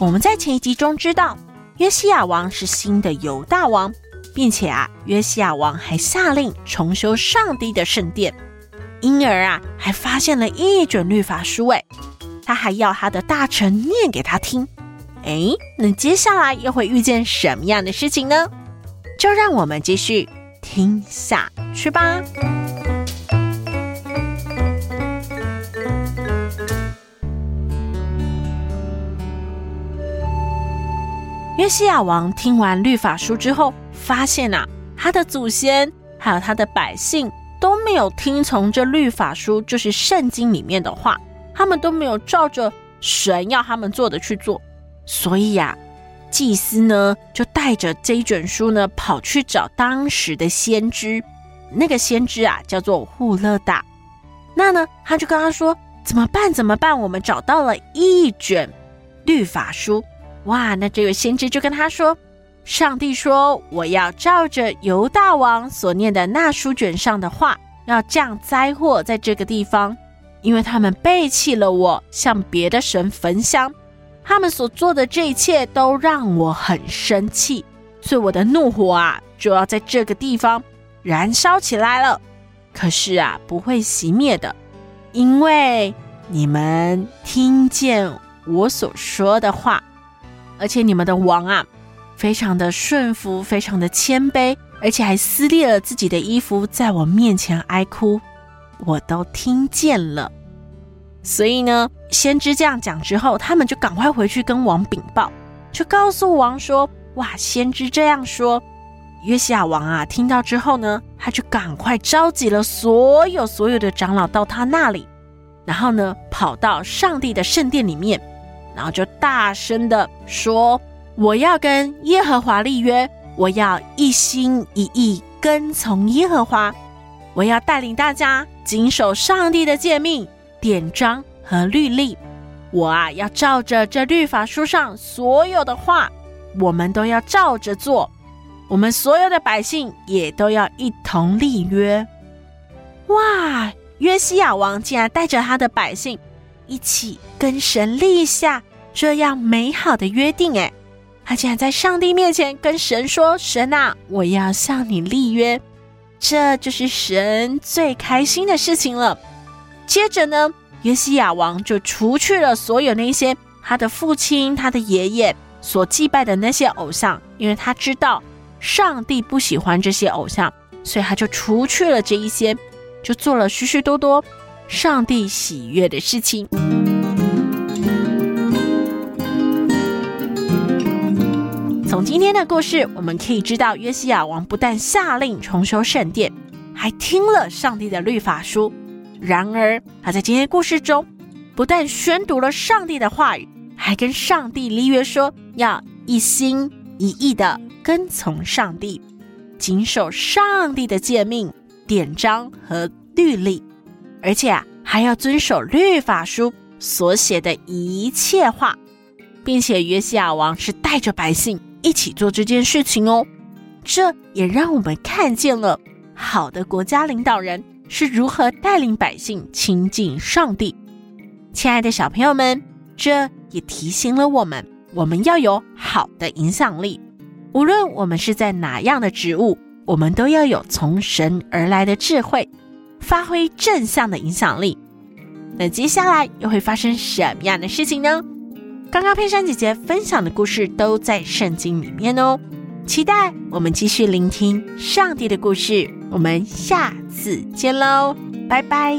我们在前一集中知道，约西亚王是新的犹大王，并且啊，约西亚王还下令重修上帝的圣殿，因而啊，还发现了一卷律法书。哎，他还要他的大臣念给他听。哎，那接下来又会遇见什么样的事情呢？就让我们继续听下去吧。约西亚王听完律法书之后，发现啊，他的祖先还有他的百姓都没有听从这律法书，就是圣经里面的话，他们都没有照着神要他们做的去做。所以呀、啊，祭司呢就带着这一卷书呢，跑去找当时的先知，那个先知啊叫做户勒达。那呢，他就跟他说：“怎么办？怎么办？我们找到了一卷律法书。”哇，那这位先知就跟他说：“上帝说，我要照着犹大王所念的那书卷上的话，要降灾祸在这个地方，因为他们背弃了我，向别的神焚香，他们所做的这一切都让我很生气，所以我的怒火啊，就要在这个地方燃烧起来了。可是啊，不会熄灭的，因为你们听见我所说的话。”而且你们的王啊，非常的顺服，非常的谦卑，而且还撕裂了自己的衣服，在我面前哀哭，我都听见了。所以呢，先知这样讲之后，他们就赶快回去跟王禀报，就告诉王说：“哇，先知这样说。”约西亚王啊，听到之后呢，他就赶快召集了所有所有的长老到他那里，然后呢，跑到上帝的圣殿里面。然后就大声的说：“我要跟耶和华立约，我要一心一意跟从耶和华，我要带领大家谨守上帝的诫命、典章和律例。我啊，要照着这律法书上所有的话，我们都要照着做。我们所有的百姓也都要一同立约。”哇！约西亚王竟然带着他的百姓。一起跟神立下这样美好的约定，哎，他竟然在上帝面前跟神说：“神啊，我要向你立约。”这就是神最开心的事情了。接着呢，约西亚王就除去了所有那些他的父亲、他的爷爷所祭拜的那些偶像，因为他知道上帝不喜欢这些偶像，所以他就除去了这一些，就做了许许多多。上帝喜悦的事情。从今天的故事，我们可以知道，约西亚王不但下令重修圣殿，还听了上帝的律法书。然而，他在今天故事中，不但宣读了上帝的话语，还跟上帝立约说，要一心一意的跟从上帝，谨守上帝的诫命、典章和律例。而且啊，还要遵守律法书所写的一切话，并且约西亚王是带着百姓一起做这件事情哦。这也让我们看见了好的国家领导人是如何带领百姓亲近上帝。亲爱的小朋友们，这也提醒了我们，我们要有好的影响力。无论我们是在哪样的职务，我们都要有从神而来的智慧。发挥正向的影响力，那接下来又会发生什么样的事情呢？刚刚佩珊姐姐分享的故事都在圣经里面哦，期待我们继续聆听上帝的故事。我们下次见喽，拜拜。